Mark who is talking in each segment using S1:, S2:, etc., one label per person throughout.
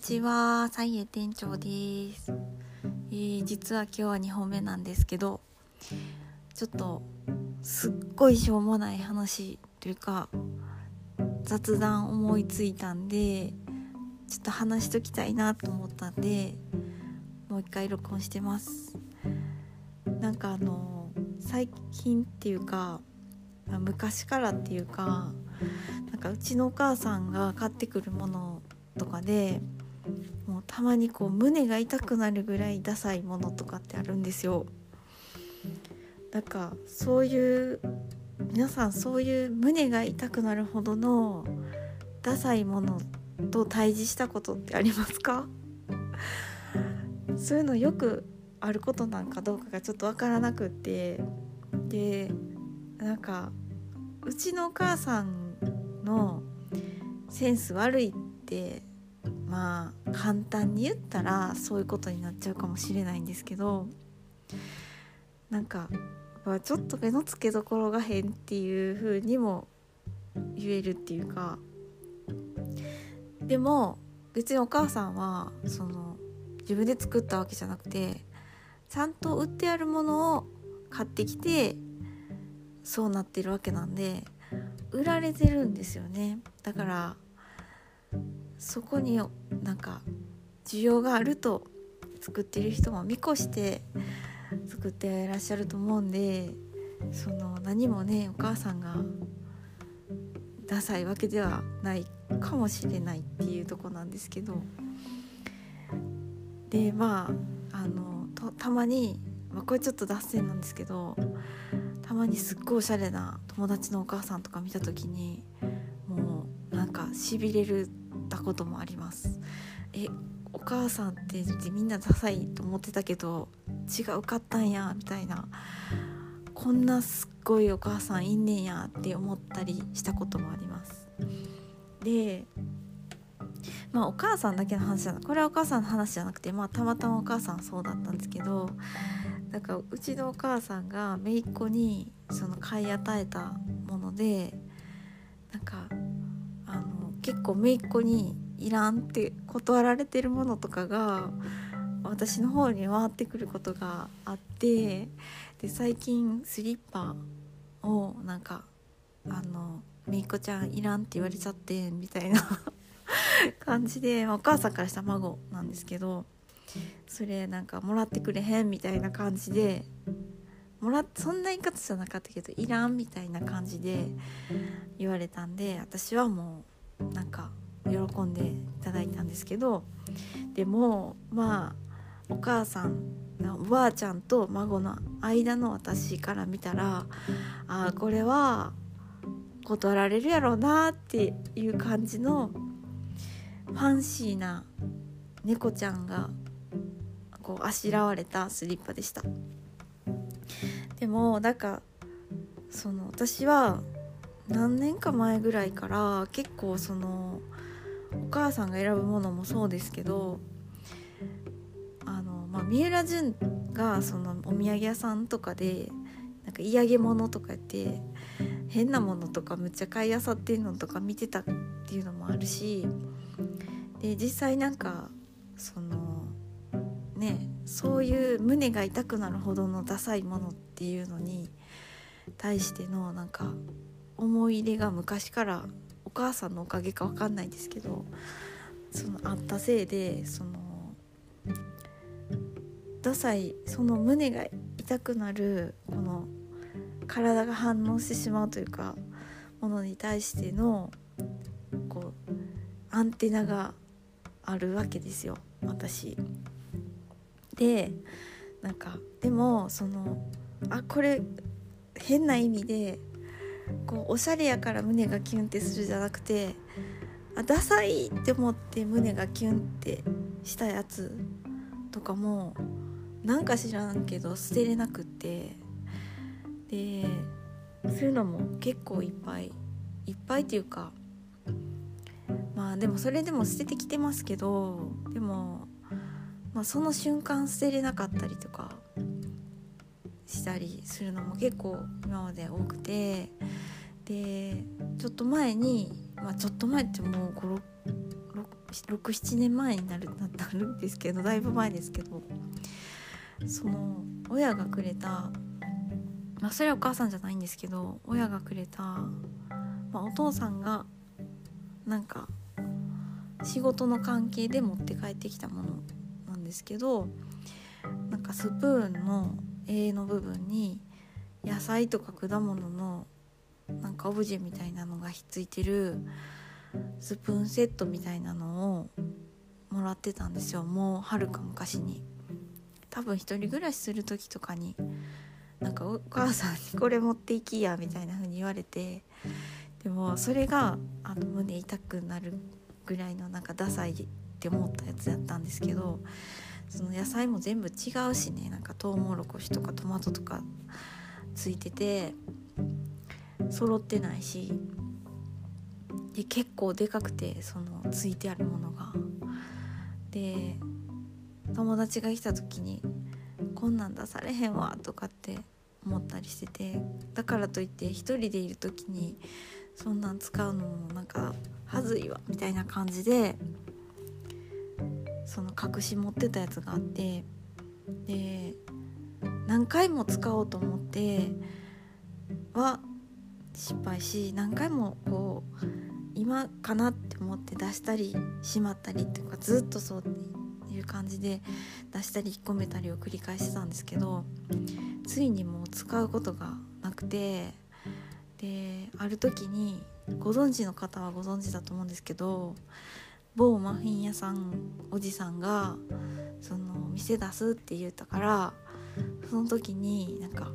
S1: ちは、サイエ店長です、えー、実は今日は2本目なんですけど、ちょっとすっごいしょうもない話というか雑談思いついたんで、ちょっと話しときたいなと思ったんで、もう一回録音してます。なんかあの最近っていうか、昔からっていうか。なんかうちのお母さんが買ってくるものとかでもうたまにこう胸が痛くなるぐらいダサいものとかってあるんですよ。なんかそういう皆さんそういう胸が痛くなるほどのダサいものと対峙したことってありますか？そういうのよくあることなんかどうかがちょっと分からなくってでなんかうちのお母さんのセンス悪いってまあ簡単に言ったらそういうことになっちゃうかもしれないんですけどなんかちょっと目の付けどころが変っていう風にも言えるっていうかでも別にお母さんはその自分で作ったわけじゃなくてちゃんと売ってあるものを買ってきてそうなってるわけなんで売られてるんですよね。だからそこになんか需要があると作ってる人も見越して作ってらっしゃると思うんでその何もねお母さんがダサいわけではないかもしれないっていうとこなんですけどでまああのたまに、まあ、これちょっと脱線なんですけどたまにすっごいおしゃれな友達のお母さんとか見た時にもうなんかしびれるたこともあります。えお母さんってみんなダサいと思ってたけど違うかったんやみたいな。こんなすっごいお母さんいんねんやって思ったりしたこともあります。でまあお母さんだけの話じゃないこれはお母さんの話じゃなくてまあたまたまお母さんそうだったんですけどだからうちのお母さんが姪っ子にその買い与えたものでなんか結構姪っ子にいらんって断られてるものとかが私の方に回ってくることがあってで最近スリッパをなんかあの姪っ子ちゃんいらんって言われちゃってみたいな 感じで、お母さんからした孫なんですけどそれなんかもらってくれへんみたいな感じでもらそんな言い方じゃなかったけどいらんみたいな感じで言われたんで私はもうなんか喜んでいただいたんですけどでもまあお母さんおばあちゃんと孫の間の私から見たらああこれは断られるやろうなっていう感じのファンシーな猫ちゃんがこうあしらわれたスリッパでした。でもなんかその私は何年か前ぐらいから結構そのお母さんが選ぶものもそうですけどあの、まあ、三浦淳がそのお土産屋さんとかでなんか嫌げ物とかやって変なものとかむっちゃ買いあさってんのとか見てたっていうのもあるしで実際なんかそのねそういう胸が痛くなるほどのダサいものっていうのに対してのなんか思い入れが昔からお母さんのおかげか分かんないですけどそのあったせいでそのダサいその胸が痛くなるこの体が反応してしまうというかものに対してのこうアンテナがあるわけですよ私。でなんかでもそのあこれ変な意味でこうおしゃれやから胸がキュンってするじゃなくてあダサいって思って胸がキュンってしたやつとかもなんか知らんけど捨てれなくってでそういうのも結構いっぱいいっぱいっていうかまあでもそれでも捨ててきてますけどでもまあ、その瞬間捨てれなかったりとかしたりするのも結構今まで多くてでちょっと前に、まあ、ちょっと前ってもう67年前になるなるんですけどだいぶ前ですけどその親がくれたまあそれはお母さんじゃないんですけど親がくれた、まあ、お父さんがなんか仕事の関係で持って帰ってきたものなんですけどなんかスプーンの柄の部分に野菜とか果物のなんかオブジェみたいなのがひっついてるスプーンセットみたいなのをもらってたんですよ。もうはるか昔に。多分一人暮らしする時とかになんかお母さんにこれ持っていきやみたいな風に言われてでもそれがあの胸痛くなるぐらいのなんかダサいって思ったやつやったんですけどその野菜も全部違うしね。なんかトウモロコシとかトマトとかついてて揃ってないし。で結構でかくてそのついてあるものが。で友達が来た時に「こんなん出されへんわ」とかって思ったりしてて。だからといって一人でいる時にそんなん使うのもなんかはずいわみたいな感じでその隠し持ってたやつがあってで何回も使おうと思っては失敗し何回もこう今かなって思って出したりしまったりっていうかずっとそういう感じで出したり引っ込めたりを繰り返してたんですけどついにもう使うことがなくてである時にご存知の方はご存知だと思うんですけど某マフィン屋さんおじさんがその店出すって言ったからその時になんか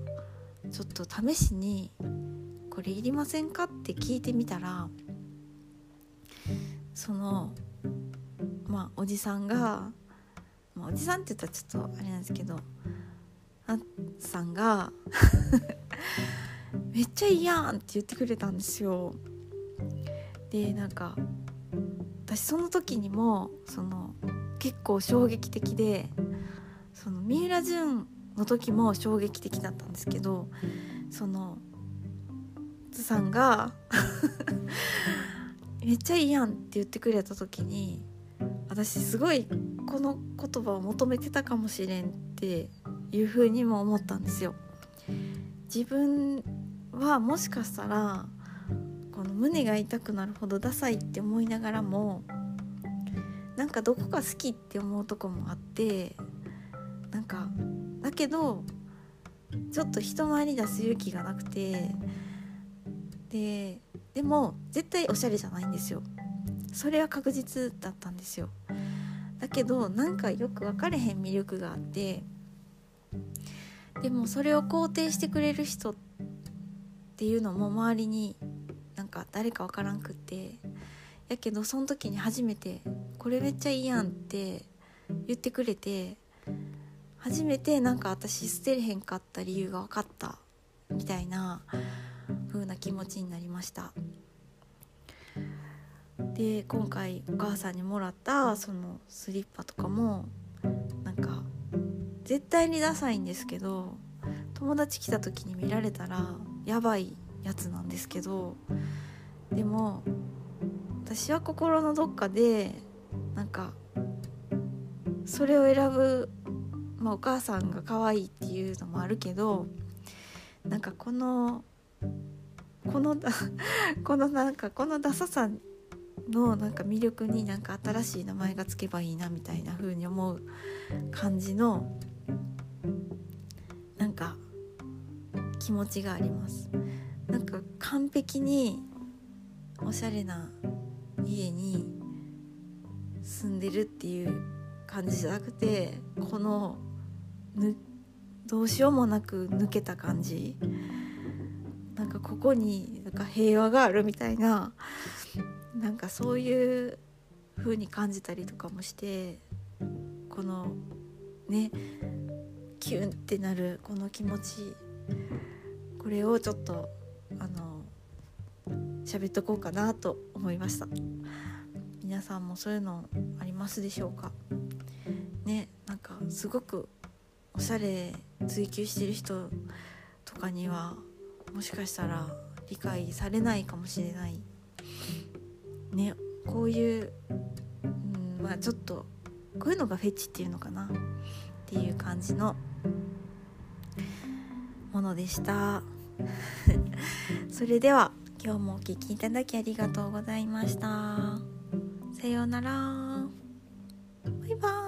S1: ちょっと試しに「これいりませんか?」って聞いてみたらそのまあおじさんが、まあ、おじさんって言ったらちょっとあれなんですけどあさんが めっちゃいいやんって言ってくれたんですよ。でなんか私その時にもその結構衝撃的でその三浦淳の時も衝撃的だったんですけどその津さんが めっちゃいいやんって言ってくれた時に私すごいこの言葉を求めてたかもしれんっていう風にも思ったんですよ。自分はもしかしたらの胸が痛くなるほどダサいって思いながらもなんかどこか好きって思うとこもあってなんかだけどちょっと人前に出す勇気がなくてででも絶対おしゃれじゃないんですよ。それは確実だったんですよ。だけどなんかよく分かれへん魅力があってでもそれを肯定してくれる人っていうのも周りになんか誰か分からんくって。やけどその時に初めて「これめっちゃいいやん」って言ってくれて初めてなんか私捨てれへんかった理由が分かったみたいな風な気持ちになりました。で今回お母さんにもらったそのスリッパとかもなんか絶対にダサいんですけど友達来た時に見られたらやばいやつなんですけどでも私は心のどっかでなんかそれを選ぶまあ、お母さんが可愛いっていうのもあるけどなんかこのこの このなんかこのダサさのなんか魅力になんか新しい名前がつけばいいなみたいな風に思う感じのなんか気持ちがあります。なんか完璧におしゃれな家に住んでるっていう感じじゃなくてこのぬどうしようもなく抜けた感じ。なんかここになんか平和があるみたいななんかそういう風に感じたりとかもしてこのねキュンってなるこの気持ちこれをちょっとあの喋っとこうかなと思いました。皆さんもそういうのありますでしょうか？ねなんかすごくおしゃれ追求してる人とかにはもしかしたら理解されないかもしれない。ねこういううんまあちょっとこういうのがフェチっていうのかなっていう感じのものでした。それでは今日もお聴きいただきありがとうございました。さようなら。バイバーイ。